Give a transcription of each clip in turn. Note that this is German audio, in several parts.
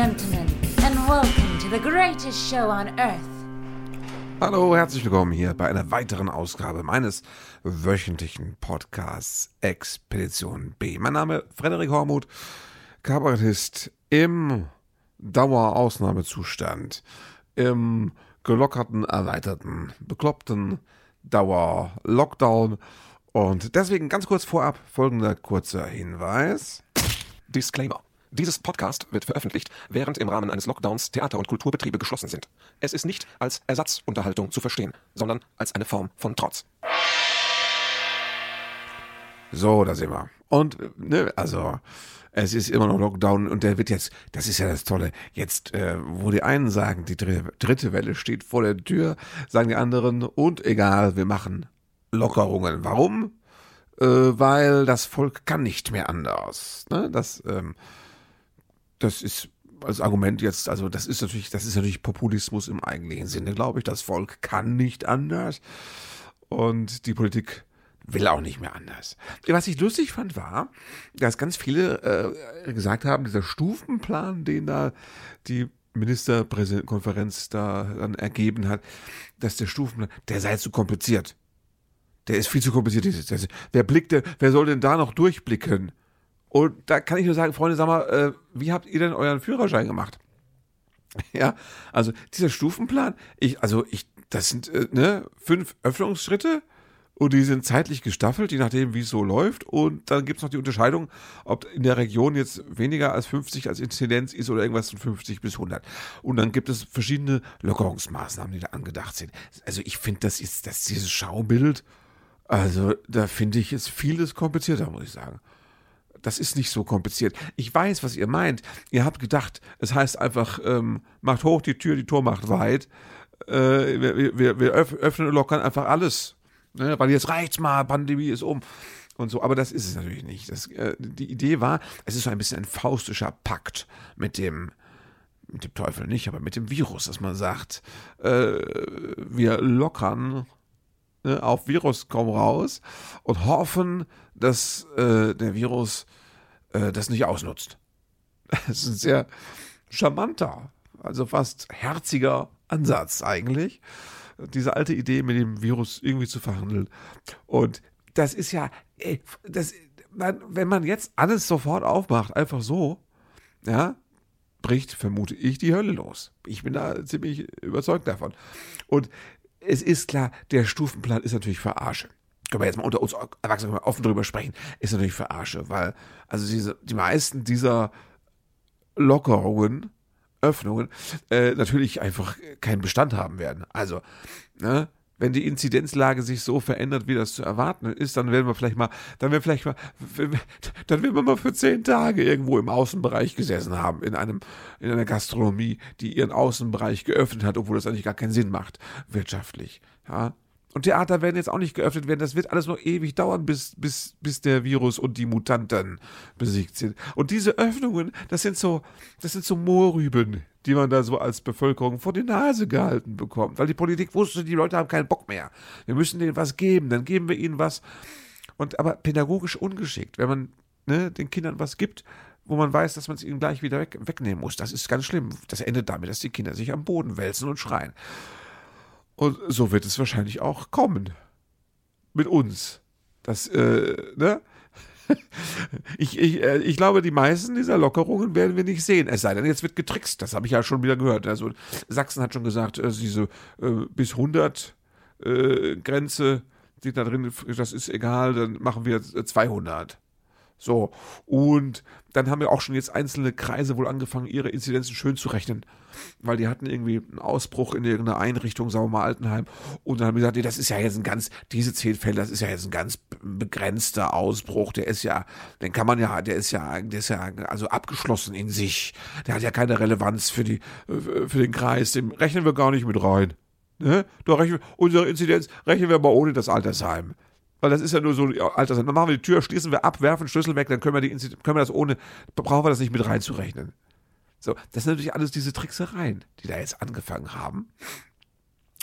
gentlemen, and welcome to the greatest show on earth. Hallo, herzlich willkommen hier bei einer weiteren Ausgabe meines wöchentlichen Podcasts Expedition B. Mein Name ist Frederik Hormuth, Kabarettist im Dauerausnahmezustand, im gelockerten, erweiterten, bekloppten Dauer-Lockdown. Und deswegen ganz kurz vorab folgender kurzer Hinweis. Disclaimer. Dieses Podcast wird veröffentlicht, während im Rahmen eines Lockdowns Theater- und Kulturbetriebe geschlossen sind. Es ist nicht als Ersatzunterhaltung zu verstehen, sondern als eine Form von Trotz. So, da sind wir. Und, ne, also, es ist immer noch Lockdown und der wird jetzt, das ist ja das Tolle, jetzt, äh, wo die einen sagen, die dritte, Welle steht vor der Tür, sagen die anderen, und egal, wir machen Lockerungen. Warum? Äh, weil das Volk kann nicht mehr anders. Ne? Das, ähm, das ist als Argument jetzt, also das ist natürlich, das ist natürlich Populismus im eigentlichen Sinne, glaube ich. Das Volk kann nicht anders und die Politik will auch nicht mehr anders. Was ich lustig fand, war, dass ganz viele äh, gesagt haben, dieser Stufenplan, den da die Ministerpräsidentenkonferenz da dann ergeben hat, dass der Stufenplan, der sei zu kompliziert. Der ist viel zu kompliziert. Wer blickt denn, wer soll denn da noch durchblicken? Und da kann ich nur sagen, Freunde, sag mal, äh, wie habt ihr denn euren Führerschein gemacht? Ja, also dieser Stufenplan, ich, also ich, das sind äh, ne, fünf Öffnungsschritte und die sind zeitlich gestaffelt, je nachdem, wie es so läuft. Und dann gibt es noch die Unterscheidung, ob in der Region jetzt weniger als 50 als Inzidenz ist oder irgendwas von 50 bis 100. Und dann gibt es verschiedene Lockerungsmaßnahmen, die da angedacht sind. Also ich finde, das ist, das dieses Schaubild, also da finde ich es vieles komplizierter, muss ich sagen das ist nicht so kompliziert. Ich weiß, was ihr meint. Ihr habt gedacht, es heißt einfach, ähm, macht hoch die Tür, die Tor macht weit. Äh, wir, wir, wir öffnen und lockern einfach alles. Ne? Weil jetzt reicht's mal, Pandemie ist um. Und so, aber das ist es natürlich nicht. Das, äh, die Idee war, es ist so ein bisschen ein faustischer Pakt mit dem, mit dem Teufel nicht, aber mit dem Virus, dass man sagt, äh, wir lockern ne, auf Virus komm raus und hoffen, dass äh, der Virus äh, das nicht ausnutzt. Das ist ein sehr charmanter, also fast herziger Ansatz eigentlich, diese alte Idee mit dem Virus irgendwie zu verhandeln. Und das ist ja, ey, das, man, wenn man jetzt alles sofort aufmacht, einfach so, ja, bricht, vermute ich, die Hölle los. Ich bin da ziemlich überzeugt davon. Und es ist klar, der Stufenplan ist natürlich Verarsche. Können wir jetzt mal unter uns Erwachsenen offen drüber sprechen, ist natürlich Verarsche, weil also diese, die meisten dieser Lockerungen, Öffnungen, äh, natürlich einfach keinen Bestand haben werden. Also, ne, wenn die Inzidenzlage sich so verändert, wie das zu erwarten ist, dann werden wir vielleicht mal, dann werden wir vielleicht mal, dann werden wir mal für zehn Tage irgendwo im Außenbereich gesessen haben, in einem, in einer Gastronomie, die ihren Außenbereich geöffnet hat, obwohl das eigentlich gar keinen Sinn macht, wirtschaftlich, ja. Und Theater werden jetzt auch nicht geöffnet werden. Das wird alles noch ewig dauern, bis, bis, bis der Virus und die Mutanten besiegt sind. Und diese Öffnungen, das sind so, das sind so Moorrüben, die man da so als Bevölkerung vor die Nase gehalten bekommt. Weil die Politik wusste, die Leute haben keinen Bock mehr. Wir müssen denen was geben, dann geben wir ihnen was. Und aber pädagogisch ungeschickt, wenn man ne, den Kindern was gibt, wo man weiß, dass man es ihnen gleich wieder weg, wegnehmen muss. Das ist ganz schlimm. Das endet damit, dass die Kinder sich am Boden wälzen und schreien. Und so wird es wahrscheinlich auch kommen. Mit uns. Das, äh, ne? Ich, ich, äh, ich glaube, die meisten dieser Lockerungen werden wir nicht sehen. Es sei denn, jetzt wird getrickst. Das habe ich ja schon wieder gehört. Also Sachsen hat schon gesagt, äh, diese äh, bis 100 äh, Grenze, die da drin, das ist egal, dann machen wir 200. So, und dann haben wir auch schon jetzt einzelne Kreise wohl angefangen, ihre Inzidenzen schön zu rechnen. Weil die hatten irgendwie einen Ausbruch in irgendeiner Einrichtung, sagen wir mal Altenheim. Und dann haben wir gesagt, nee, das ist ja jetzt ein ganz, diese zehn Fälle, das ist ja jetzt ein ganz begrenzter Ausbruch. Der ist ja, den kann man ja, der ist ja, der ist ja also abgeschlossen in sich. Der hat ja keine Relevanz für die, für den Kreis. Den rechnen wir gar nicht mit rein. Ne? Da rechnen wir, unsere Inzidenz rechnen wir mal ohne das Altersheim. Weil das ist ja nur so Alter. Dann machen wir die Tür, schließen wir ab, werfen Schlüssel weg, dann können wir, die, können wir das ohne, brauchen wir das nicht mit reinzurechnen. So, das sind natürlich alles diese Tricksereien, die da jetzt angefangen haben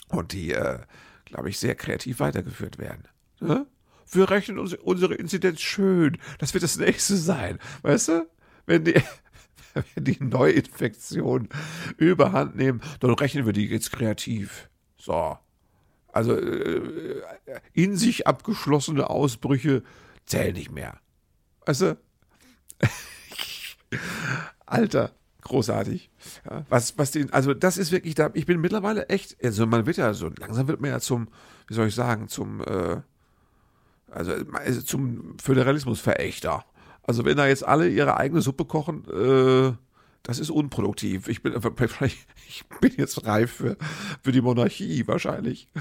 und die, äh, glaube ich, sehr kreativ weitergeführt werden. Ja? Wir rechnen uns, unsere Inzidenz schön. Das wird das nächste sein. Weißt du? Wenn die, wenn die Neuinfektionen überhand nehmen, dann rechnen wir die jetzt kreativ. So. Also äh, in sich abgeschlossene Ausbrüche zählen nicht mehr. Weißt du? Alter, großartig. Ja, was, was den, also das ist wirklich da, ich bin mittlerweile echt, also man wird ja so, langsam wird man ja zum, wie soll ich sagen, zum, äh, also, also zum Föderalismusverächter. Also wenn da jetzt alle ihre eigene Suppe kochen, äh, das ist unproduktiv. Ich bin, ich bin jetzt reif für, für die Monarchie wahrscheinlich.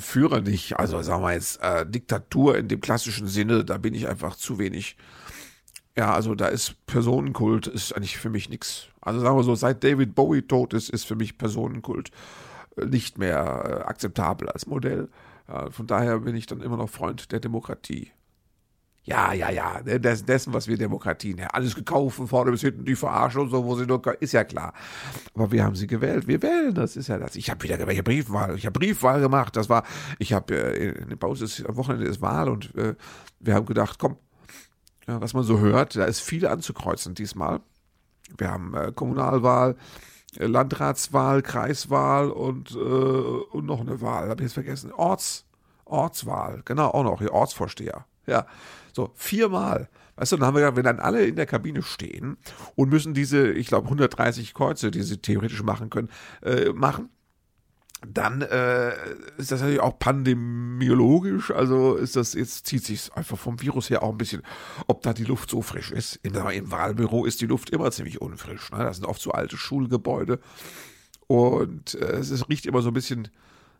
Führer nicht. Also sagen wir jetzt äh, Diktatur in dem klassischen Sinne, da bin ich einfach zu wenig. Ja, also da ist Personenkult ist eigentlich für mich nichts. Also sagen wir so, seit David Bowie tot ist, ist für mich Personenkult äh, nicht mehr äh, akzeptabel als Modell. Äh, von daher bin ich dann immer noch Freund der Demokratie. Ja, ja, ja, ne, des, dessen, was wir Demokratien, alles gekauft vorne bis hinten, die verarschen und so, wo sie nur, ist ja klar. Aber wir haben sie gewählt, wir wählen, das ist ja das. Ich habe wieder welche Briefwahl, ich habe Briefwahl gemacht, das war, ich habe, äh, bei uns ist, am Wochenende ist Wahl und äh, wir haben gedacht, komm, ja, was man so hört, da ist viel anzukreuzen diesmal. Wir haben äh, Kommunalwahl, äh, Landratswahl, Kreiswahl und, äh, und noch eine Wahl, habe ich jetzt vergessen, Orts, Ortswahl, genau, auch noch, Ortsvorsteher. Ja, so viermal. Weißt du, dann haben wir gesagt, wenn dann alle in der Kabine stehen und müssen diese, ich glaube, 130 Kreuze, die sie theoretisch machen können, äh, machen, dann äh, ist das natürlich auch pandemiologisch, also ist das, jetzt zieht sich einfach vom Virus her auch ein bisschen, ob da die Luft so frisch ist. Im, im Wahlbüro ist die Luft immer ziemlich unfrisch. Ne? Das sind oft so alte Schulgebäude. Und äh, es riecht immer so ein bisschen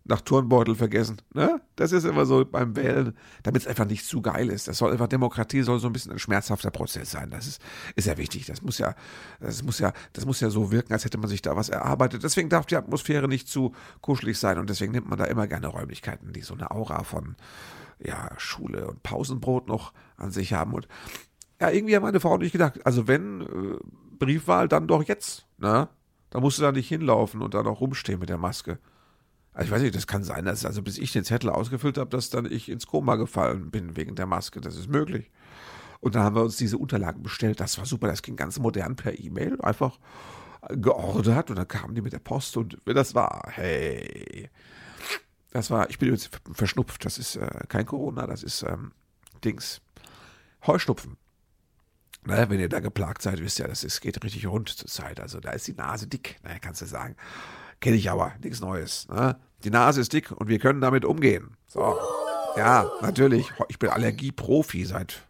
nach Turnbeutel vergessen. Ne? Das ist immer so beim Wählen, damit es einfach nicht zu geil ist. Das soll einfach Demokratie soll so ein bisschen ein schmerzhafter Prozess sein. Das ist, ist ja wichtig. Das muss ja, das muss ja, das muss ja so wirken, als hätte man sich da was erarbeitet. Deswegen darf die Atmosphäre nicht zu kuschelig sein und deswegen nimmt man da immer gerne Räumlichkeiten, die so eine Aura von ja, Schule und Pausenbrot noch an sich haben. Und ja, irgendwie haben meine Frau nicht gedacht, also wenn äh, Briefwahl, dann doch jetzt. Ne? Da musst du da nicht hinlaufen und da noch rumstehen mit der Maske. Also ich weiß nicht, das kann sein, dass also bis ich den Zettel ausgefüllt habe, dass dann ich ins Koma gefallen bin wegen der Maske. Das ist möglich. Und dann haben wir uns diese Unterlagen bestellt. Das war super. Das ging ganz modern per E-Mail. Einfach geordert und dann kamen die mit der Post und das war, hey. Das war, ich bin jetzt verschnupft. Das ist äh, kein Corona, das ist ähm, Dings. Heuschnupfen. Naja, wenn ihr da geplagt seid, wisst ihr, das ist, geht richtig rund zur Zeit. Also da ist die Nase dick, naja, kannst du sagen. Kenne ich aber, nichts Neues. Ne? Die Nase ist dick und wir können damit umgehen. So. Ja, natürlich. Ich bin Allergieprofi seit,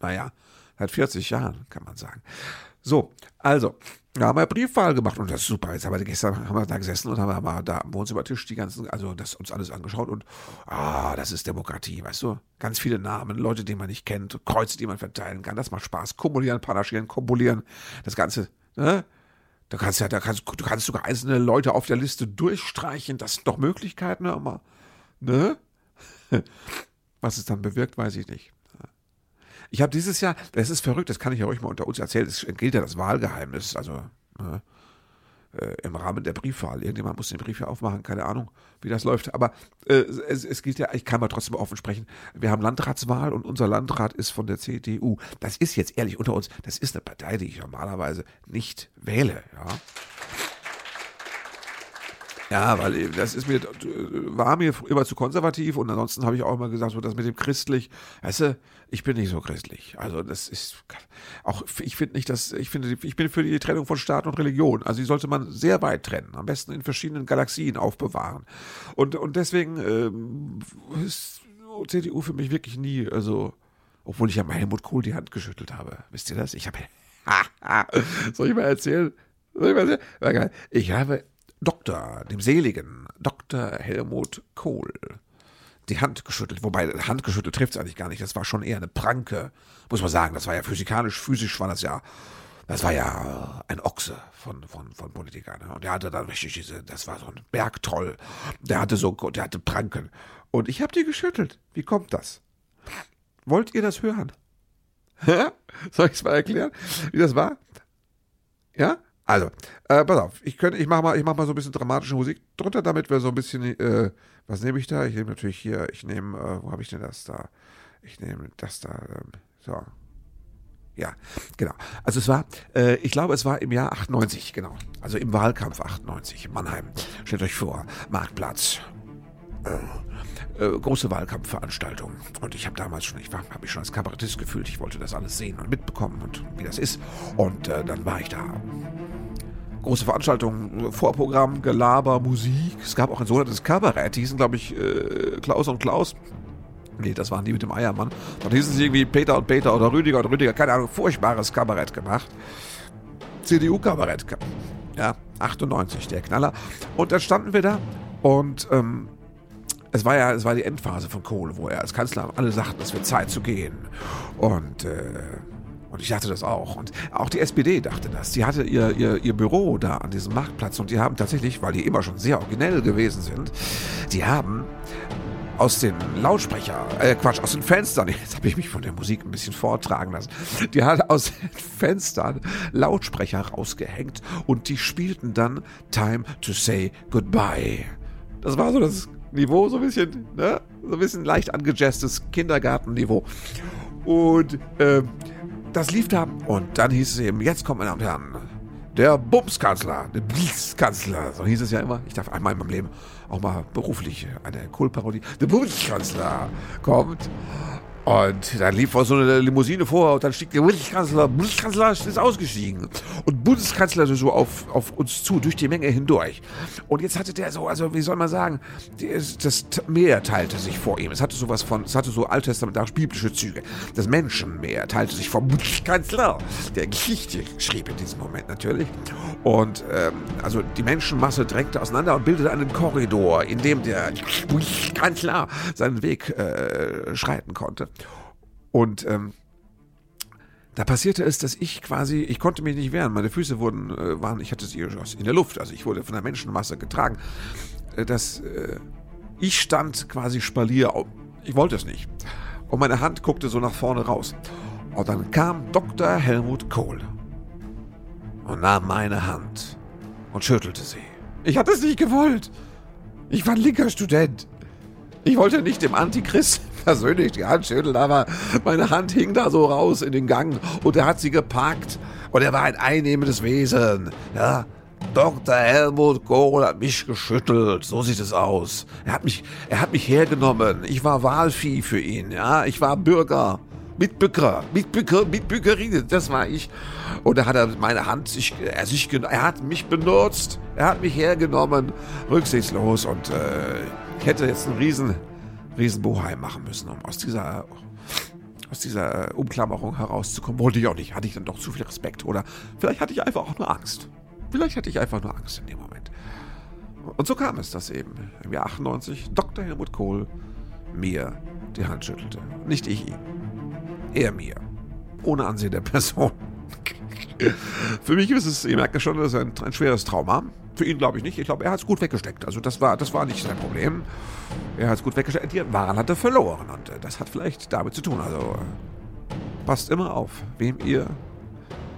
naja, seit 40 Jahren, kann man sagen. So, also, da haben wir Briefwahl gemacht und das ist super. Jetzt haben wir gestern haben wir da gesessen und haben mal da am Wohnzimmertisch die ganzen, also das uns alles angeschaut und ah, das ist Demokratie, weißt du? Ganz viele Namen, Leute, die man nicht kennt, Kreuze, die man verteilen kann, das macht Spaß. Kumulieren, panaschieren, kobulieren, das Ganze, ne? Da kannst ja, da kannst du kannst sogar einzelne Leute auf der Liste durchstreichen. Das sind doch Möglichkeiten, aber ne? Was es dann bewirkt, weiß ich nicht. Ich habe dieses Jahr, das ist verrückt, das kann ich ja euch mal unter uns erzählen, es gilt ja das Wahlgeheimnis, also ne? Äh, im Rahmen der Briefwahl. Irgendjemand muss den Brief ja aufmachen, keine Ahnung, wie das läuft. Aber äh, es, es gilt ja, ich kann mal trotzdem offen sprechen. Wir haben Landratswahl und unser Landrat ist von der CDU. Das ist jetzt ehrlich unter uns, das ist eine Partei, die ich normalerweise nicht wähle, ja. Ja, weil das ist mir, war mir immer zu konservativ und ansonsten habe ich auch immer gesagt, so das mit dem christlich, weißt du, ich bin nicht so christlich. Also das ist auch, ich finde nicht, dass, ich finde, ich bin für die Trennung von Staat und Religion. Also die sollte man sehr weit trennen, am besten in verschiedenen Galaxien aufbewahren. Und, und deswegen ähm, ist CDU für mich wirklich nie, also, obwohl ich ja Helmut Kohl die Hand geschüttelt habe. Wisst ihr das? Ich habe, soll ich mal erzählen? Soll ich mal erzählen? Ich habe Doktor, dem seligen Dr. Helmut Kohl, die Hand geschüttelt. Wobei, Hand geschüttelt trifft es eigentlich gar nicht. Das war schon eher eine Pranke, muss man sagen. Das war ja physikalisch, physisch war das ja, das war ja ein Ochse von, von, von Politikern. Ne? Und der hatte dann richtig diese, das war so ein Bergtroll. Der hatte so, der hatte Pranken. Und ich habe die geschüttelt. Wie kommt das? Wollt ihr das hören? Soll ich es mal erklären, wie das war? Ja? Also, äh, pass auf, ich, ich mache mal, mach mal so ein bisschen dramatische Musik drunter, damit wir so ein bisschen, äh, was nehme ich da? Ich nehme natürlich hier, ich nehme, äh, wo habe ich denn das da? Ich nehme das da, ähm, so. Ja, genau. Also es war, äh, ich glaube, es war im Jahr 98, genau. Also im Wahlkampf 98 in Mannheim. Stellt euch vor, Marktplatz. Äh, äh, große Wahlkampfveranstaltung. Und ich habe damals schon, ich habe mich schon als Kabarettist gefühlt. Ich wollte das alles sehen und mitbekommen und wie das ist. Und äh, dann war ich da. Große Veranstaltung, Vorprogramm, Gelaber, Musik. Es gab auch ein sogenanntes Kabarett. Die hießen, glaube ich, äh, Klaus und Klaus. Nee, das waren die mit dem Eiermann. Dann hießen sie irgendwie Peter und Peter oder Rüdiger und Rüdiger. Keine Ahnung, furchtbares Kabarett gemacht. CDU-Kabarett. Ja, 98, der Knaller. Und dann standen wir da und ähm, es war ja, es war die Endphase von Kohl, wo er als Kanzler alle sagten, es wird Zeit zu gehen. Und, äh, und ich dachte das auch. Und auch die SPD dachte das. Sie hatte ihr, ihr, ihr Büro da an diesem Marktplatz und die haben tatsächlich, weil die immer schon sehr originell gewesen sind, die haben aus den Lautsprecher, äh Quatsch, aus den Fenstern, jetzt habe ich mich von der Musik ein bisschen vortragen lassen, die hat aus den Fenstern Lautsprecher rausgehängt und die spielten dann Time to Say Goodbye. Das war so das Niveau, so ein bisschen, ne? So ein bisschen leicht angejazztes Kindergartenniveau. Und äh, das lief da und dann hieß es eben, jetzt kommt meine Damen und Herren, der Bumskanzler, der Blitzkanzler, so hieß es ja immer. Ich darf einmal in meinem Leben auch mal beruflich eine Kohlparodie. Der Bundeskanzler kommt und dann lief so eine Limousine vor und dann stieg der Bundeskanzler, Bundeskanzler ist ausgestiegen. Und Bundeskanzler so auf, auf uns zu, durch die Menge hindurch. Und jetzt hatte der so, also wie soll man sagen, das Meer teilte sich vor ihm. Es hatte sowas von, es hatte so alttestamentarisch biblische Züge. Das Menschenmeer teilte sich vom Bundeskanzler, der Geschichte schrieb in diesem Moment natürlich. Und ähm, also die Menschenmasse drängte auseinander und bildete einen Korridor, in dem der Bundeskanzler seinen Weg äh, schreiten konnte. Und ähm, da passierte es, dass ich quasi, ich konnte mich nicht wehren. Meine Füße wurden, äh, waren, ich hatte sie in der Luft, also ich wurde von der Menschenmasse getragen. Äh, dass äh, ich stand quasi Spalier, ich wollte es nicht. Und meine Hand guckte so nach vorne raus. Und dann kam Dr. Helmut Kohl und nahm meine Hand und schüttelte sie. Ich hatte es nicht gewollt. Ich war ein linker Student. Ich wollte nicht dem Antichrist persönlich die Hand schütteln, aber meine Hand hing da so raus in den Gang und er hat sie gepackt und er war ein einnehmendes Wesen. Ja, Dr. Helmut Kohl hat mich geschüttelt. So sieht es aus. Er hat mich, er hat mich hergenommen. Ich war Wahlvieh für ihn. Ja, ich war Bürger. Mitbücker, Mitbücker, Mitbückerin, das war ich. Und da hat er meine Hand sich, er, sich, er hat mich benutzt, er hat mich hergenommen, rücksichtslos und äh, ich hätte jetzt einen riesen Riesenboheim machen müssen, um aus dieser, aus dieser äh, Umklammerung herauszukommen. Wollte ich auch nicht. Hatte ich dann doch zu viel Respekt. Oder vielleicht hatte ich einfach auch nur Angst. Vielleicht hatte ich einfach nur Angst in dem Moment. Und so kam es, dass eben im Jahr 98 Dr. Helmut Kohl mir die Hand schüttelte. Nicht ich ihm. Er mir. Ohne Ansehen der Person. Für mich ist es, ihr merkt ja schon, das ist ein, ein schweres Trauma. Für ihn glaube ich nicht. Ich glaube, er hat es gut weggesteckt. Also das war, das war nicht sein Problem. Er hat es gut weggesteckt. Die Waren hat er verloren. Und äh, das hat vielleicht damit zu tun. Also passt immer auf, wem ihr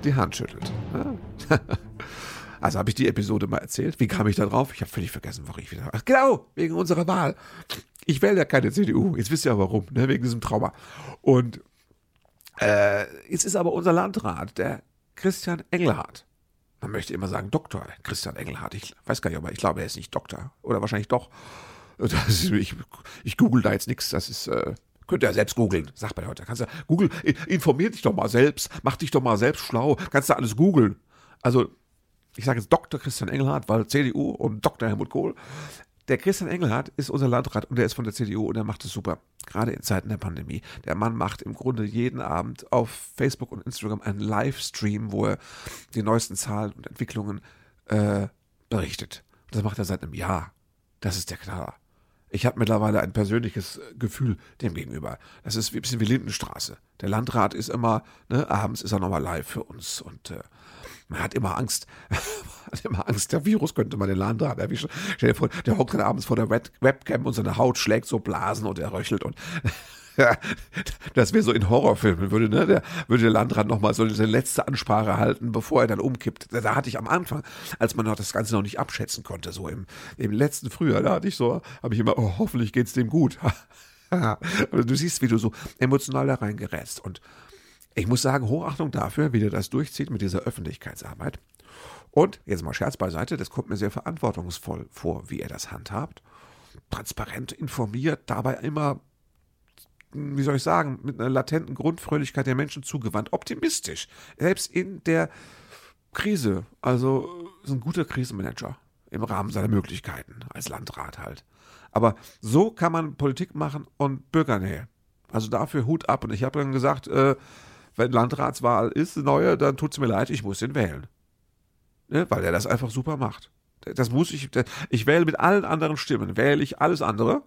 die Hand schüttelt. Ja? also habe ich die Episode mal erzählt. Wie kam ich da drauf? Ich habe völlig vergessen, warum ich wieder. Ach genau, wegen unserer Wahl. Ich wähle ja keine CDU. Jetzt wisst ihr ja warum, ne? wegen diesem Trauma. Und äh, jetzt ist aber unser Landrat, der Christian Engelhardt. Man möchte immer sagen Doktor Christian Engelhardt. Ich weiß gar nicht, aber ich glaube, er ist nicht Doktor. Oder wahrscheinlich doch. Ist, ich, ich google da jetzt nichts. Das ist, äh, könnt ihr ja selbst googeln. Sagt man heute. Kannst du, Google, informier dich doch mal selbst. Mach dich doch mal selbst schlau. Kannst du alles googeln. Also, ich sage jetzt Dr. Christian Engelhardt, weil CDU und Dr. Helmut Kohl. Der Christian Engelhardt ist unser Landrat und der ist von der CDU und er macht es super. Gerade in Zeiten der Pandemie. Der Mann macht im Grunde jeden Abend auf Facebook und Instagram einen Livestream, wo er die neuesten Zahlen und Entwicklungen äh, berichtet. das macht er seit einem Jahr. Das ist der Knaller. Ich habe mittlerweile ein persönliches Gefühl dem gegenüber. Das ist ein bisschen wie Lindenstraße. Der Landrat ist immer, ne, abends ist er nochmal live für uns und äh, man hat immer Angst. hat immer Angst, der Virus könnte mal den Landrat erwischen. Stell dir vor, der hockt dann abends vor der Webcam und seine Haut schlägt so Blasen und er röchelt und ja, das wäre so in Horrorfilmen, würde, ne, der, würde der Landrat nochmal so eine letzte Ansprache halten, bevor er dann umkippt. Da, da, hatte ich am Anfang, als man noch das Ganze noch nicht abschätzen konnte, so im, im letzten Frühjahr, da hatte ich so, habe ich immer, oh, hoffentlich geht's dem gut. du siehst, wie du so emotional da reingerätst und ich muss sagen, Hochachtung dafür, wie der das durchzieht mit dieser Öffentlichkeitsarbeit. Und jetzt mal Scherz beiseite, das kommt mir sehr verantwortungsvoll vor, wie er das handhabt. Transparent informiert, dabei immer, wie soll ich sagen, mit einer latenten Grundfröhlichkeit der Menschen zugewandt, optimistisch. Selbst in der Krise. Also ist ein guter Krisenmanager im Rahmen seiner Möglichkeiten, als Landrat halt. Aber so kann man Politik machen und Bürgernähe. Also dafür Hut ab. Und ich habe dann gesagt, äh, wenn Landratswahl ist, neue, dann tut es mir leid, ich muss ihn wählen. Ne? Weil er das einfach super macht. Das muss ich, ich wähle mit allen anderen Stimmen, wähle ich alles andere,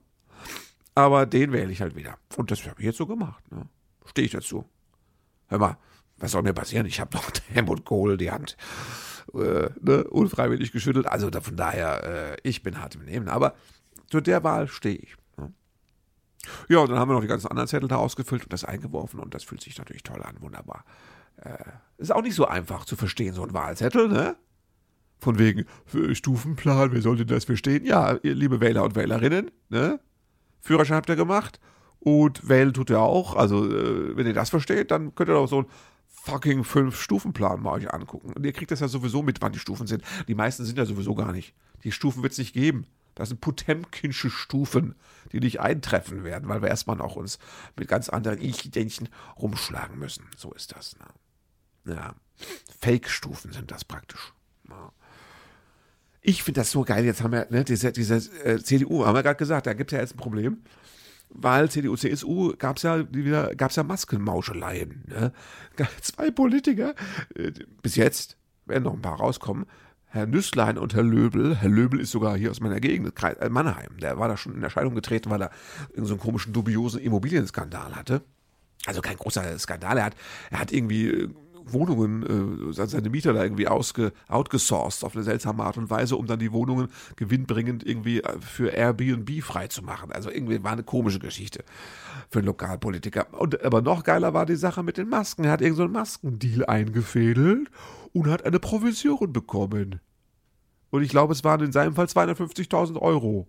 aber den wähle ich halt wieder. Und das habe ich jetzt so gemacht. Ne? Stehe ich dazu. Hör mal, was soll mir passieren? Ich habe doch Helmut Kohl die Hand äh, ne, unfreiwillig geschüttelt. Also von daher, äh, ich bin hart im Nehmen. Aber zu der Wahl stehe ich. Ja, und dann haben wir noch die ganzen anderen Zettel da ausgefüllt und das eingeworfen und das fühlt sich natürlich toll an, wunderbar. Äh, ist auch nicht so einfach zu verstehen, so ein Wahlzettel, ne? Von wegen Stufenplan, wer sollte das verstehen? Ja, ihr liebe Wähler und Wählerinnen, ne? Führerschein habt ihr gemacht und wählen tut ihr auch. Also, äh, wenn ihr das versteht, dann könnt ihr doch so einen fucking Fünf-Stufenplan mal euch angucken. Und ihr kriegt das ja sowieso mit, wann die Stufen sind. Die meisten sind ja sowieso gar nicht. Die Stufen wird es nicht geben. Das sind Potemkinsche Stufen, die nicht eintreffen werden, weil wir erstmal noch uns mit ganz anderen Ich-Dähnchen rumschlagen müssen. So ist das. Ne? Ja. Fake-Stufen sind das praktisch. Ja. Ich finde das so geil. Jetzt haben wir ne, diese, diese äh, CDU, haben wir gerade gesagt, da gibt es ja jetzt ein Problem. Weil CDU, CSU gab es ja wieder, gab's ja Maskenmauscheleien. Ne? Zwei Politiker, äh, bis jetzt, werden noch ein paar rauskommen, Herr Nüsslein und Herr Löbel. Herr Löbel ist sogar hier aus meiner Gegend, äh, Mannheim. Der war da schon in Erscheinung getreten, weil er irgendeinen so komischen, dubiosen Immobilienskandal hatte. Also kein großer Skandal. Er hat, er hat irgendwie äh, Wohnungen, äh, seine Mieter da irgendwie ausge, outgesourced auf eine seltsame Art und Weise, um dann die Wohnungen gewinnbringend irgendwie äh, für Airbnb freizumachen. Also irgendwie war eine komische Geschichte für einen Lokalpolitiker. Und, aber noch geiler war die Sache mit den Masken. Er hat irgendeinen so Maskendeal eingefädelt und hat eine Provision bekommen. Und ich glaube, es waren in seinem Fall 250.000 Euro.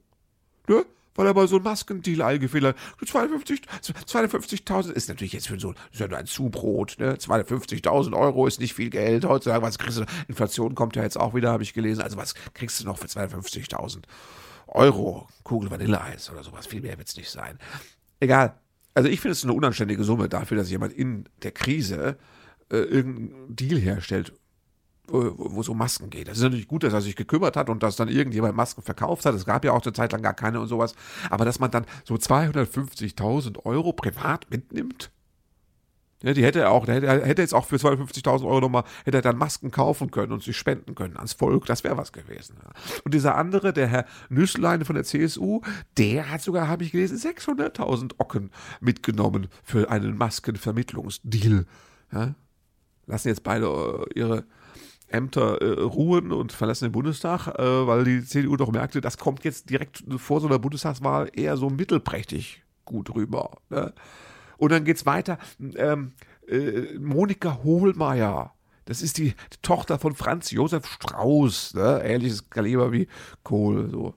Ne? weil er mal so ein Maskendeal eingefehlt hat. 250.000 250 ist natürlich jetzt für so, ist ja nur ein Zubrot, ne? 250.000 Euro ist nicht viel Geld heutzutage. Was kriegst du? Inflation kommt ja jetzt auch wieder, habe ich gelesen. Also was kriegst du noch für 250.000 Euro? Kugel Vanilleeis oder sowas. Viel mehr wird es nicht sein. Egal. Also ich finde es eine unanständige Summe dafür, dass jemand in der Krise äh, irgendeinen Deal herstellt wo es um Masken geht. Das ist natürlich gut, dass er sich gekümmert hat und dass dann irgendjemand Masken verkauft hat. Es gab ja auch eine Zeit lang gar keine und sowas. Aber dass man dann so 250.000 Euro privat mitnimmt, ja, die hätte er auch, hätte, hätte jetzt auch für 250.000 Euro nochmal, hätte er dann Masken kaufen können und sie spenden können ans Volk. Das wäre was gewesen. Und dieser andere, der Herr Nüsslein von der CSU, der hat sogar, habe ich gelesen, 600.000 Ocken mitgenommen für einen Maskenvermittlungsdeal. Ja? Lassen jetzt beide äh, ihre Ämter äh, ruhen und verlassen den Bundestag, äh, weil die CDU doch merkte, das kommt jetzt direkt vor so einer Bundestagswahl eher so mittelprächtig gut rüber. Ne? Und dann geht's weiter. Ähm, äh, Monika Hohlmeier, das ist die Tochter von Franz Josef Strauß, ne? ähnliches Kaliber wie Kohl. So.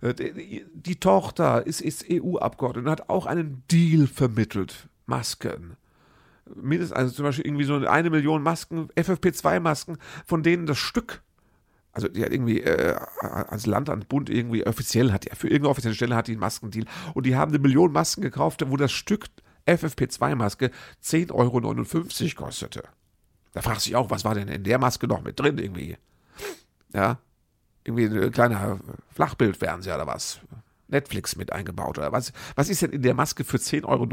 Äh, die, die Tochter ist, ist EU-Abgeordnete und hat auch einen Deal vermittelt. Masken mindestens, also zum Beispiel irgendwie so eine Million Masken, FFP2-Masken, von denen das Stück, also die hat irgendwie äh, als Land, an Bund irgendwie offiziell hat, für irgendeine offizielle Stelle hat die einen Maskendeal und die haben eine Million Masken gekauft, wo das Stück FFP2-Maske 10,59 Euro kostete. Da fragt sich auch, was war denn in der Maske noch mit drin irgendwie? Ja, irgendwie ein kleiner Flachbildfernseher oder was. Netflix mit eingebaut oder was? Was ist denn in der Maske für 10,59 Euro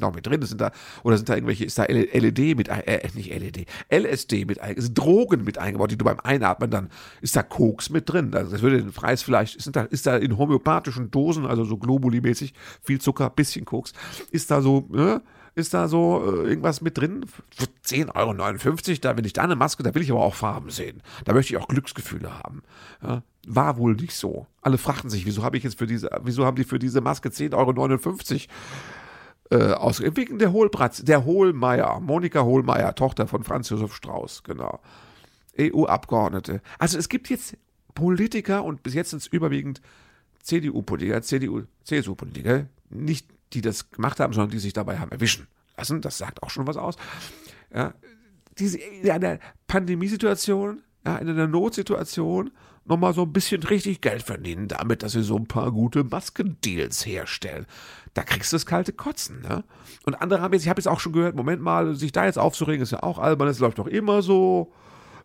noch mit drin? Sind da, oder sind da irgendwelche, ist da LED mit, äh, nicht LED, LSD mit sind Drogen mit eingebaut, die du beim Einatmen dann, ist da Koks mit drin? Also das würde den Preis vielleicht, sind da, ist da in homöopathischen Dosen, also so Globuli-mäßig, viel Zucker, bisschen Koks, ist da so, ne? Ist da so äh, irgendwas mit drin. Für 10,59 Euro, da will ich da eine Maske, da will ich aber auch Farben sehen. Da möchte ich auch Glücksgefühle haben. Ja, war wohl nicht so. Alle fragten sich, wieso habe ich jetzt für diese, wieso haben die für diese Maske 10,59 Euro äh, ausgegeben? Wegen der Hohlbratz, der Hohlmeier, Monika Hohlmeier, Tochter von Franz Josef Strauß, genau. EU-Abgeordnete. Also es gibt jetzt Politiker und bis jetzt sind es überwiegend CDU-Politiker, CDU, CSU-Politiker, nicht die das gemacht haben, sondern die sich dabei haben erwischen lassen. Das sagt auch schon was aus. ja, diese, in einer Pandemiesituation, ja, in einer Notsituation, nochmal so ein bisschen richtig Geld verdienen, damit, dass sie so ein paar gute Maskendeals herstellen. Da kriegst du das kalte Kotzen, ne? Und andere haben jetzt, ich habe jetzt auch schon gehört, Moment mal, sich da jetzt aufzuregen, ist ja auch albern, es läuft doch immer so.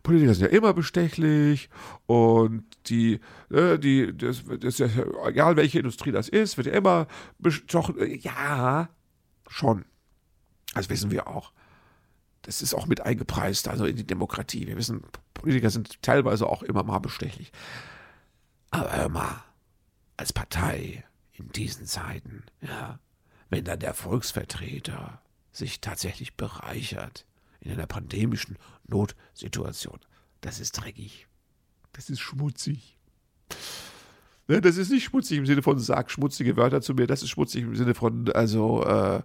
Politiker sind ja immer bestechlich und die, äh, die, das, das ja egal welche Industrie das ist, wird ja immer bestochen. Ja, schon. Das wissen wir auch. Das ist auch mit eingepreist, also in die Demokratie. Wir wissen, Politiker sind teilweise auch immer mal bestechlich. Aber hör mal, als Partei in diesen Zeiten, ja, wenn dann der Volksvertreter sich tatsächlich bereichert in einer pandemischen Notsituation, das ist dreckig. Das ist schmutzig. Ne, das ist nicht schmutzig im Sinne von sag schmutzige Wörter zu mir, das ist schmutzig im Sinne von, also, äh,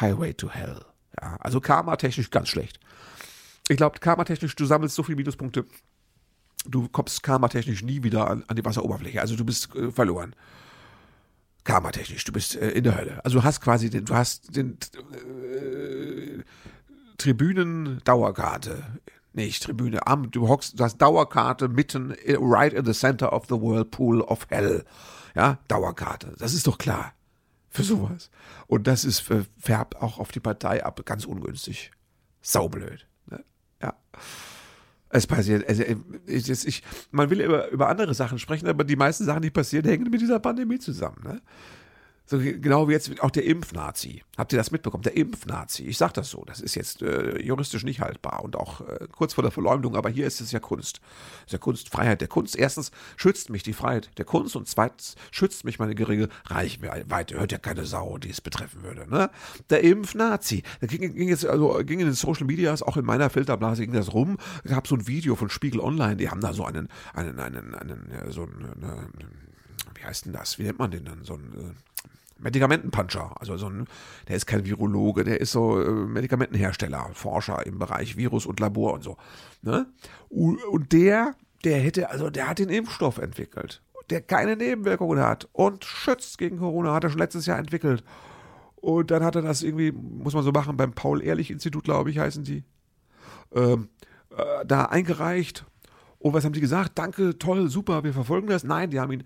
Highway to Hell. Ja, also karma-technisch ganz schlecht. Ich glaube, karma-technisch, du sammelst so viele Minuspunkte, du kommst karma-technisch nie wieder an, an, die Wasseroberfläche. Also du bist äh, verloren. Karma-technisch, du bist äh, in der Hölle. Also du hast quasi den, du hast den äh, Tribünen-Dauerkarte. Nicht Tribüne, am, du hockst, du hast Dauerkarte mitten, right in the center of the whirlpool of hell. Ja, Dauerkarte. Das ist doch klar für sowas. Und das ist äh, färbt auch auf die Partei ab, ganz ungünstig. Saublöd. Ne? Ja. Es passiert, also äh, ich, ich, man will über, über andere Sachen sprechen, aber die meisten Sachen, die passieren, hängen mit dieser Pandemie zusammen. Ne? So genau wie jetzt auch der Impfnazi. Habt ihr das mitbekommen? Der Impfnazi. Ich sage das so. Das ist jetzt äh, juristisch nicht haltbar und auch äh, kurz vor der Verleumdung, aber hier ist es ja Kunst. Es ist ja Kunst, Freiheit der Kunst. Erstens schützt mich die Freiheit der Kunst und zweitens schützt mich meine geringe Reichweite. Hört ja keine Sau, die es betreffen würde. Ne? Der Impfnazi. Da ging, ging jetzt, also ging in den Social Medias, auch in meiner Filterblase ging das rum. Ich habe so ein Video von Spiegel Online, die haben da so einen, einen, einen, einen, so einen, eine, wie heißt denn das? Wie nennt man den dann? So ein äh, Medikamentenpuncher. Also so ein, der ist kein Virologe, der ist so äh, Medikamentenhersteller, Forscher im Bereich Virus und Labor und so. Ne? Und der, der hätte, also der hat den Impfstoff entwickelt, der keine Nebenwirkungen hat und schützt gegen Corona, hat er schon letztes Jahr entwickelt. Und dann hat er das irgendwie, muss man so machen, beim Paul-Ehrlich-Institut, glaube ich, heißen die, ähm, äh, da eingereicht. Und was haben die gesagt? Danke, toll, super, wir verfolgen das. Nein, die haben ihn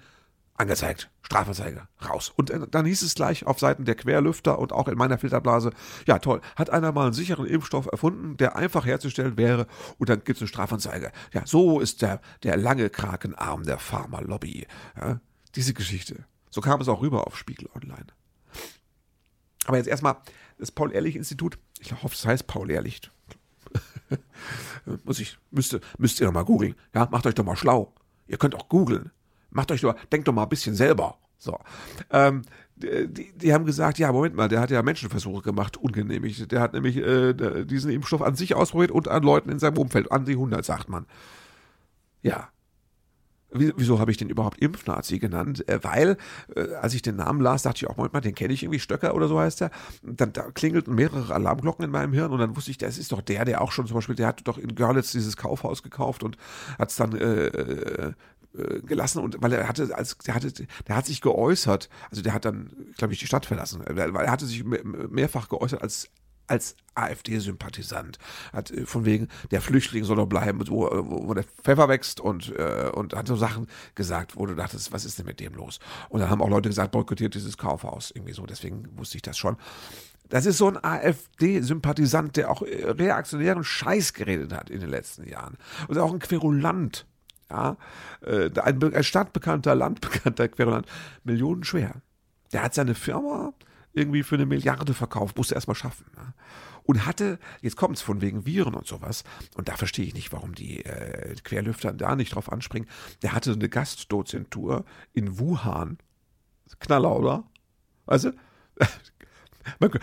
angezeigt. Strafanzeige, raus. Und äh, dann hieß es gleich auf Seiten der Querlüfter und auch in meiner Filterblase, ja toll, hat einer mal einen sicheren Impfstoff erfunden, der einfach herzustellen wäre und dann gibt es eine Strafanzeige. Ja, so ist der, der lange Krakenarm der Pharmalobby. Ja, diese Geschichte. So kam es auch rüber auf Spiegel Online. Aber jetzt erstmal das Paul-Ehrlich-Institut, ich hoffe, es heißt Paul-Ehrlich. Muss ich, müsste, müsst ihr doch mal googeln. Ja, macht euch doch mal schlau. Ihr könnt auch googeln. Macht euch doch, denkt doch mal ein bisschen selber. So. Ähm, die, die, haben gesagt, ja, Moment mal, der hat ja Menschenversuche gemacht, ungenehmigt. Der hat nämlich äh, diesen Impfstoff an sich ausprobiert und an Leuten in seinem Umfeld, an die 100, sagt man. Ja. Wieso habe ich den überhaupt Impfnazi genannt? Äh, weil, äh, als ich den Namen las, dachte ich auch, Moment mal, den kenne ich irgendwie, Stöcker oder so heißt er. Dann da klingelten mehrere Alarmglocken in meinem Hirn und dann wusste ich, das ist doch der, der auch schon zum Beispiel, der hat doch in Görlitz dieses Kaufhaus gekauft und hat es dann äh, äh äh, gelassen und weil er hatte als der hatte der hat sich geäußert also der hat dann glaube ich die Stadt verlassen weil er hatte sich mehrfach geäußert als als AfD-Sympathisant. Hat äh, von wegen, der Flüchtling soll doch bleiben, wo, wo der Pfeffer wächst und, äh, und hat so Sachen gesagt, wo du dachtest, was ist denn mit dem los? Und dann haben auch Leute gesagt, boykottiert dieses Kaufhaus. Irgendwie so, deswegen wusste ich das schon. Das ist so ein AfD-Sympathisant, der auch reaktionären Scheiß geredet hat in den letzten Jahren. Und auch ein Querulant. Ja, äh, ein, stadtbekannter, landbekannter Querulant, millionenschwer. Der hat seine Firma irgendwie für eine Milliarde verkauft, musste erstmal schaffen. Ne? Und hatte, jetzt kommt es von wegen Viren und sowas, und da verstehe ich nicht, warum die äh, Querlüfter da nicht drauf anspringen. Der hatte eine Gastdozentur in Wuhan. Knaller, oder? Also,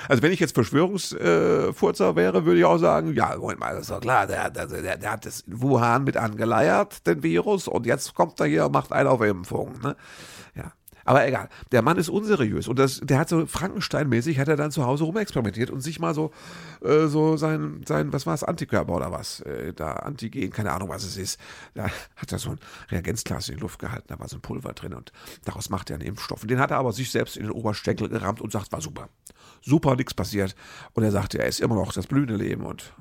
also wenn ich jetzt Verschwörungsfurzer wäre, würde ich auch sagen, ja, Moment mal, das ist doch klar, der, der, der, der hat das in Wuhan mit angeleiert, den Virus, und jetzt kommt er hier und macht einen auf Impfung. Ne? Aber egal, der Mann ist unseriös und das, der hat so Frankenstein-mäßig, hat er dann zu Hause rumexperimentiert und sich mal so, äh, so sein, sein, was war es, Antikörper oder was, äh, da Antigen, keine Ahnung, was es ist. Da hat er so ein Reagenzglas in die Luft gehalten, da war so ein Pulver drin und daraus macht er einen Impfstoff. Und den hat er aber sich selbst in den Oberschenkel gerammt und sagt, war super. Super, nichts passiert. Und er sagte, er ist immer noch das blühende Leben und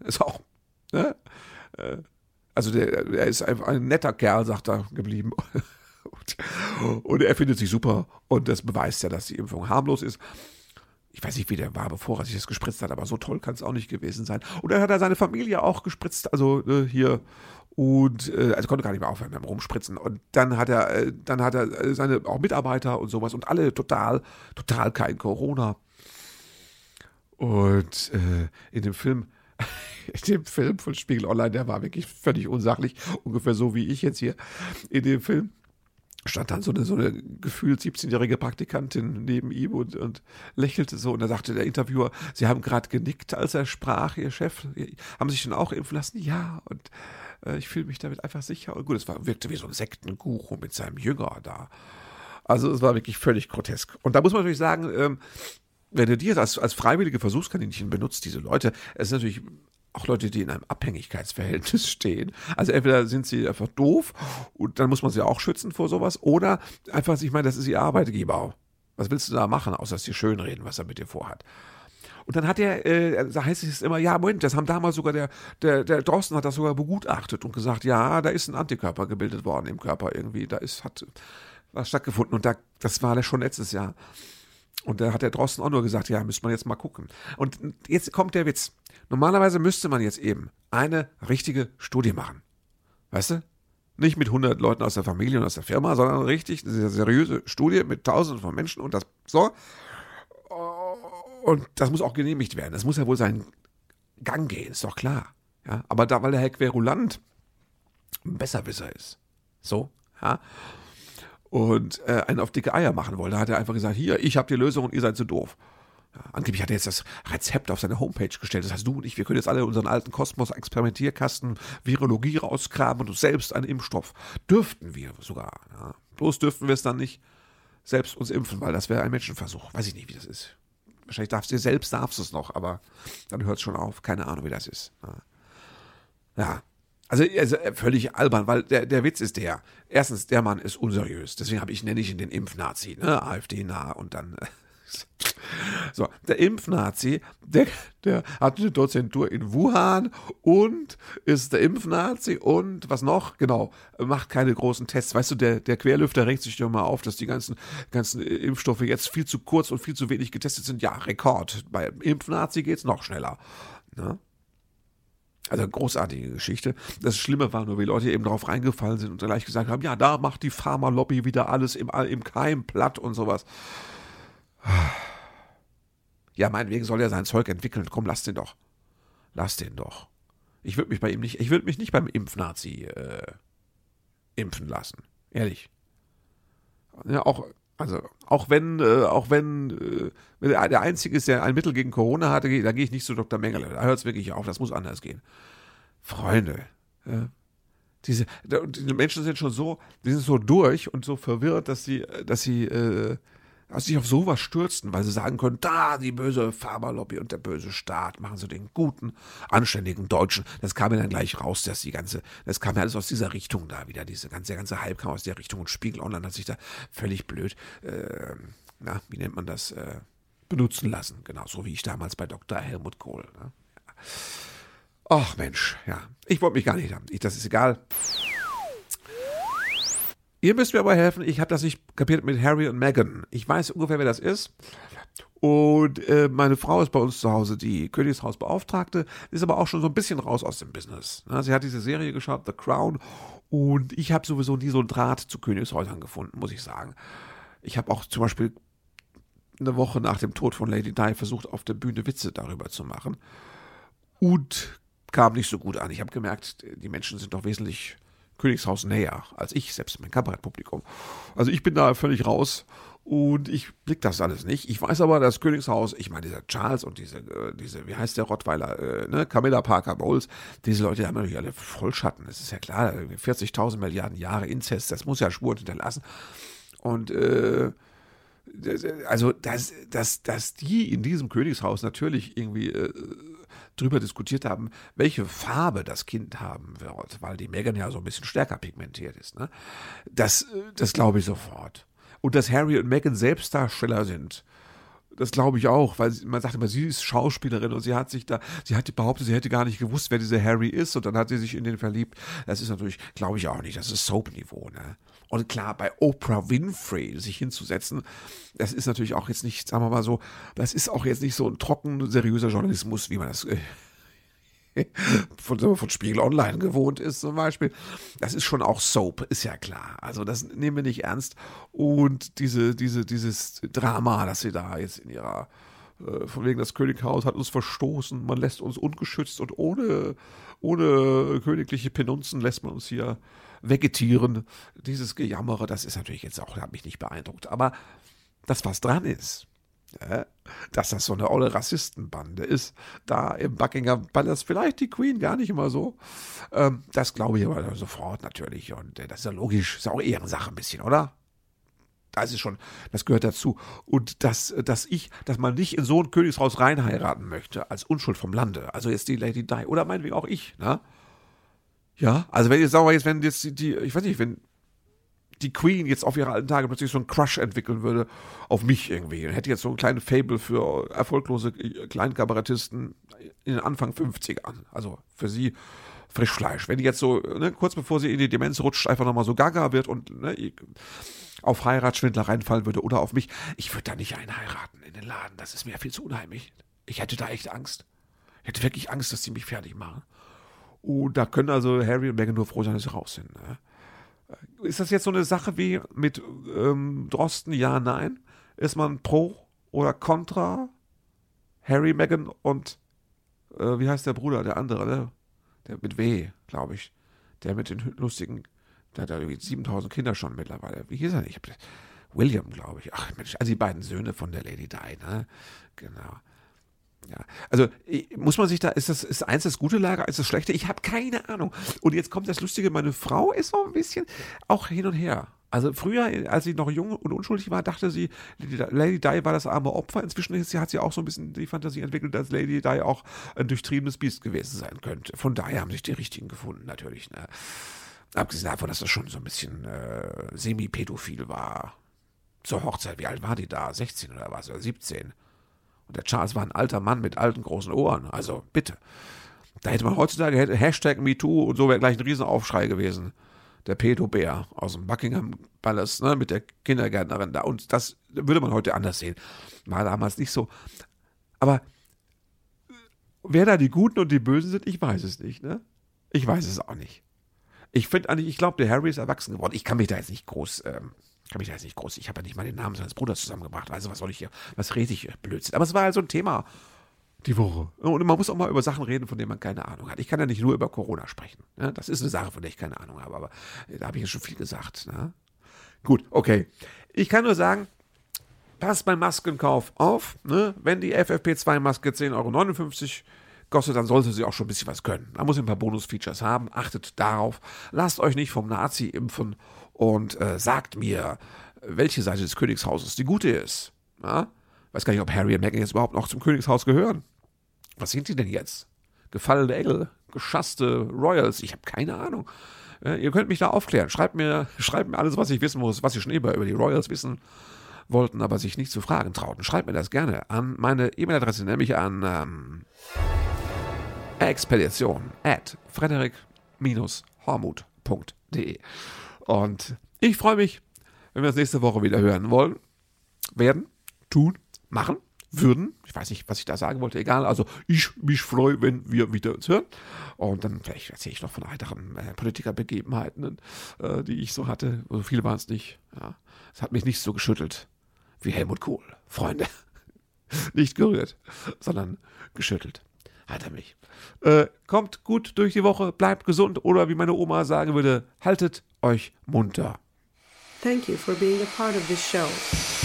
Ist auch, ne? Äh, also der, er ist einfach ein netter Kerl, sagt er, geblieben. Und, und er findet sich super und das beweist ja, dass die Impfung harmlos ist ich weiß nicht, wie der war, bevor er sich das gespritzt hat, aber so toll kann es auch nicht gewesen sein. Und dann hat er seine Familie auch gespritzt, also äh, hier und äh, also konnte gar nicht mehr aufhören beim Rumspritzen. Und dann hat er, äh, dann hat er äh, seine auch Mitarbeiter und sowas und alle total, total kein Corona. Und äh, in dem Film, in dem Film von Spiegel Online, der war wirklich völlig unsachlich, ungefähr so wie ich jetzt hier. In dem Film stand dann so eine, so eine gefühlt 17-jährige Praktikantin neben ihm und, und lächelte so. Und da sagte der Interviewer, Sie haben gerade genickt, als er sprach, Ihr Chef. Haben Sie sich denn auch impfen lassen? Ja. Und äh, ich fühle mich damit einfach sicher. Und gut, es war, wirkte wie so ein Sektenguru mit seinem Jünger da. Also es war wirklich völlig grotesk. Und da muss man natürlich sagen, ähm, wenn du die als, als freiwillige Versuchskaninchen benutzt, diese Leute, es ist natürlich auch Leute, die in einem Abhängigkeitsverhältnis stehen. Also entweder sind sie einfach doof und dann muss man sie auch schützen vor sowas oder einfach, ich meine, das ist ihr Arbeitgeber. Was willst du da machen, außer dass sie schönreden, was er mit dir vorhat? Und dann hat er, äh, da heißt es immer, ja, Moment, das haben damals sogar der, der, der Drosten hat das sogar begutachtet und gesagt, ja, da ist ein Antikörper gebildet worden im Körper irgendwie, da ist, hat was stattgefunden und da, das war schon letztes Jahr. Und da hat der Drosten auch nur gesagt, ja, müsste man jetzt mal gucken. Und jetzt kommt der Witz. Normalerweise müsste man jetzt eben eine richtige Studie machen. Weißt du? Nicht mit 100 Leuten aus der Familie und aus der Firma, sondern richtig eine seriöse Studie mit tausenden von Menschen und das so. Und das muss auch genehmigt werden. Das muss ja wohl seinen Gang gehen, ist doch klar. Ja, aber da, weil der Herr Querulant ein Besserwisser ist. So, ja. Und äh, einen auf dicke Eier machen wollte, hat er einfach gesagt, hier, ich habe die Lösung und ihr seid zu doof. Ja, angeblich hat er jetzt das Rezept auf seine Homepage gestellt. Das heißt, du und ich, wir können jetzt alle unseren alten Kosmos-Experimentierkasten Virologie rausgraben und uns selbst einen Impfstoff. Dürften wir sogar. Ja. Bloß dürften wir es dann nicht selbst uns impfen, weil das wäre ein Menschenversuch. Weiß ich nicht, wie das ist. Wahrscheinlich darfst du selbst darfst es noch, aber dann hört es schon auf. Keine Ahnung, wie das ist. Ja. ja. Also, also, völlig albern, weil der, der Witz ist der. Erstens, der Mann ist unseriös. Deswegen habe ich nenne ich ihn den Impfnazi, ne? AfD-nah und dann so, der Impfnazi, der, der hat eine Dozentur in Wuhan und ist der Impfnazi und was noch? Genau, macht keine großen Tests. Weißt du, der, der Querlüfter regt sich doch mal auf, dass die ganzen, ganzen Impfstoffe jetzt viel zu kurz und viel zu wenig getestet sind. Ja, Rekord. Bei Impfnazi geht es noch schneller. Ne? Also großartige Geschichte. Das Schlimme war nur, wie Leute eben darauf reingefallen sind und gleich gesagt haben, ja, da macht die Pharmalobby wieder alles im, im Keim platt und sowas. Ja, meinetwegen soll er sein Zeug entwickeln. Komm, lass den doch. Lass den doch. Ich würde mich bei ihm nicht, ich würde mich nicht beim Impfnazi äh, impfen lassen. Ehrlich. Ja, auch, also, auch wenn, äh, auch wenn, äh, der Einzige ist, der ein Mittel gegen Corona hatte, da gehe ich nicht zu Dr. Mengele. Da hört es wirklich auf. Das muss anders gehen. Freunde, ja, diese, die Menschen sind schon so, die sind so durch und so verwirrt, dass sie, dass sie, äh, also sich auf sowas stürzten, weil sie sagen können, da die böse Pharmalobby und der böse Staat machen sie den guten, anständigen Deutschen. Das kam ja dann gleich raus, dass die ganze, das kam ja alles aus dieser Richtung da wieder, diese ganze, der ganze Hype kam aus der Richtung und Spiegel Online hat sich da völlig blöd, äh, na, wie nennt man das, äh, benutzen lassen. Genau, so wie ich damals bei Dr. Helmut Kohl. Ne? Ach Mensch, ja, ich wollte mich gar nicht haben. Ich, das ist egal. Ihr müsst mir aber helfen, ich habe das nicht kapiert mit Harry und Meghan. Ich weiß ungefähr, wer das ist. Und äh, meine Frau ist bei uns zu Hause die Königshausbeauftragte, ist aber auch schon so ein bisschen raus aus dem Business. Ja, sie hat diese Serie geschaut, The Crown, und ich habe sowieso nie so einen Draht zu Königshäusern gefunden, muss ich sagen. Ich habe auch zum Beispiel eine Woche nach dem Tod von Lady Di versucht, auf der Bühne Witze darüber zu machen. Und kam nicht so gut an. Ich habe gemerkt, die Menschen sind doch wesentlich Königshaus näher als ich, selbst mein Kabarettpublikum. Also ich bin da völlig raus und ich blick das alles nicht. Ich weiß aber, das Königshaus, ich meine, dieser Charles und diese, äh, diese, wie heißt der Rottweiler, äh, ne, Camilla Parker Bowles, diese Leute haben natürlich alle Vollschatten. Das ist ja klar, 40.000 Milliarden Jahre Inzest, das muss ja Spuren hinterlassen. Und, äh, also, dass, dass, dass die in diesem Königshaus natürlich irgendwie äh, drüber diskutiert haben, welche Farbe das Kind haben wird, weil die Megan ja so ein bisschen stärker pigmentiert ist. Ne? Das, das glaube ich sofort. Und dass Harry und Megan Selbstdarsteller sind, Das glaube ich auch, weil man sagt immer, sie ist Schauspielerin und sie hat sich da, sie hat behauptet, sie hätte gar nicht gewusst, wer dieser Harry ist und dann hat sie sich in den verliebt. Das ist natürlich, glaube ich auch nicht, das ist Soap-Niveau, ne? Und klar, bei Oprah Winfrey sich hinzusetzen, das ist natürlich auch jetzt nicht, sagen wir mal so, das ist auch jetzt nicht so ein trocken, seriöser Journalismus, wie man das äh, von, von Spiegel Online gewohnt ist zum Beispiel. Das ist schon auch Soap, ist ja klar. Also das nehmen wir nicht ernst. Und diese, diese, dieses Drama, das sie da jetzt in ihrer äh, von wegen das Könighaus hat uns verstoßen, man lässt uns ungeschützt und ohne, ohne königliche Penunzen lässt man uns hier vegetieren. Dieses Gejammere, das ist natürlich jetzt auch, hat mich nicht beeindruckt. Aber das, was dran ist, dass das so eine olle Rassistenbande ist, da im Buckingham Palace, vielleicht die Queen gar nicht immer so. Ähm, das glaube ich aber sofort natürlich. Und äh, das ist ja logisch, ist auch Ehrensache ein bisschen, oder? Das ist schon, das gehört dazu. Und dass, dass ich, dass man nicht in so ein Königshaus reinheiraten möchte, als Unschuld vom Lande. Also jetzt die Lady Di, oder meinetwegen auch ich, ne? Ja, also wenn jetzt, sagen wir jetzt, wenn jetzt die, die ich weiß nicht, wenn die Queen jetzt auf ihre alten Tage plötzlich so einen Crush entwickeln würde auf mich irgendwie. Und hätte jetzt so ein kleines Fable für erfolglose Kleinkabarettisten in den Anfang 50ern. Also für sie Frischfleisch. Wenn die jetzt so, ne, kurz bevor sie in die Demenz rutscht, einfach nochmal so gaga wird und ne, auf Heiratsschwindler reinfallen würde oder auf mich, ich würde da nicht einheiraten in den Laden. Das ist mir viel zu unheimlich. Ich hätte da echt Angst. Ich hätte wirklich Angst, dass die mich fertig machen. Und da können also Harry und Meghan nur froh sein, dass sie raus sind. Ne? Ist das jetzt so eine Sache wie mit ähm, Drosten, ja, nein? Ist man pro oder contra Harry, Meghan und äh, wie heißt der Bruder, der andere, ne? Der mit W, glaube ich. Der mit den lustigen, der hat ja irgendwie 7000 Kinder schon mittlerweile. Wie hieß er nicht? William, glaube ich. Ach Mensch, also die beiden Söhne von der Lady Di, ne? Genau. Ja, also muss man sich da, ist das ist eins das gute Lager, ist das schlechte? Ich habe keine Ahnung. Und jetzt kommt das Lustige, meine Frau ist so ein bisschen auch hin und her. Also früher, als sie noch jung und unschuldig war, dachte sie, Lady Di war das arme Opfer. Inzwischen hat sie auch so ein bisschen die Fantasie entwickelt, dass Lady Di auch ein durchtriebenes Biest gewesen sein könnte. Von daher haben sich die richtigen gefunden, natürlich. Ne? Abgesehen davon, dass das schon so ein bisschen äh, semi-pädophil war. Zur Hochzeit, wie alt war die da? 16 oder was? Oder 17? Und der Charles war ein alter Mann mit alten großen Ohren. Also bitte. Da hätte man heutzutage Hashtag MeToo und so wäre gleich ein Riesenaufschrei gewesen. Der Pedo-Bär aus dem Buckingham Palace ne, mit der Kindergärtnerin da. Und das würde man heute anders sehen. War damals nicht so. Aber wer da die Guten und die Bösen sind, ich weiß es nicht. Ne? Ich weiß es auch nicht. Ich finde eigentlich, ich glaube, der Harry ist erwachsen geworden. Ich kann mich da jetzt nicht groß ähm, kann mich da jetzt nicht groß, ich habe ja nicht mal den Namen seines Bruders zusammengebracht. Also, was soll ich hier, was rede ich hier? Blödsinn. Aber es war halt so ein Thema die Woche. Und man muss auch mal über Sachen reden, von denen man keine Ahnung hat. Ich kann ja nicht nur über Corona sprechen. Ne? Das ist eine Sache, von der ich keine Ahnung habe, aber da habe ich ja schon viel gesagt. Ne? Gut, okay. Ich kann nur sagen, passt beim Maskenkauf auf. Ne? Wenn die FFP2-Maske 10,59 Euro kostet, dann sollte sie auch schon ein bisschen was können. Da muss sie ein paar Bonus-Features haben. Achtet darauf. Lasst euch nicht vom Nazi impfen und äh, sagt mir, welche Seite des Königshauses die gute ist. Ja? Weiß gar nicht, ob Harry und Meghan jetzt überhaupt noch zum Königshaus gehören. Was sind die denn jetzt? Gefallene Engel, geschasste Royals? Ich habe keine Ahnung. Äh, ihr könnt mich da aufklären. Schreibt mir, schreibt mir alles, was ich wissen muss, was ihr schon immer über die Royals wissen wollten, aber sich nicht zu fragen trauten. Schreibt mir das gerne an meine E-Mail-Adresse, nämlich an ähm, expedition at frederik-hormuth.de. Und ich freue mich, wenn wir uns nächste Woche wieder hören wollen, werden, tun, machen, würden. Ich weiß nicht, was ich da sagen wollte, egal. Also ich mich freue, wenn wir wieder uns hören. Und dann vielleicht erzähle ich noch von weiteren äh, Politikerbegebenheiten, äh, die ich so hatte. So viele waren es nicht. Ja. Es hat mich nicht so geschüttelt wie Helmut Kohl. Freunde. nicht gerührt, sondern geschüttelt hat er mich. Äh, kommt gut durch die Woche, bleibt gesund oder wie meine Oma sagen würde, haltet euch munter. Thank you for being a part of this show.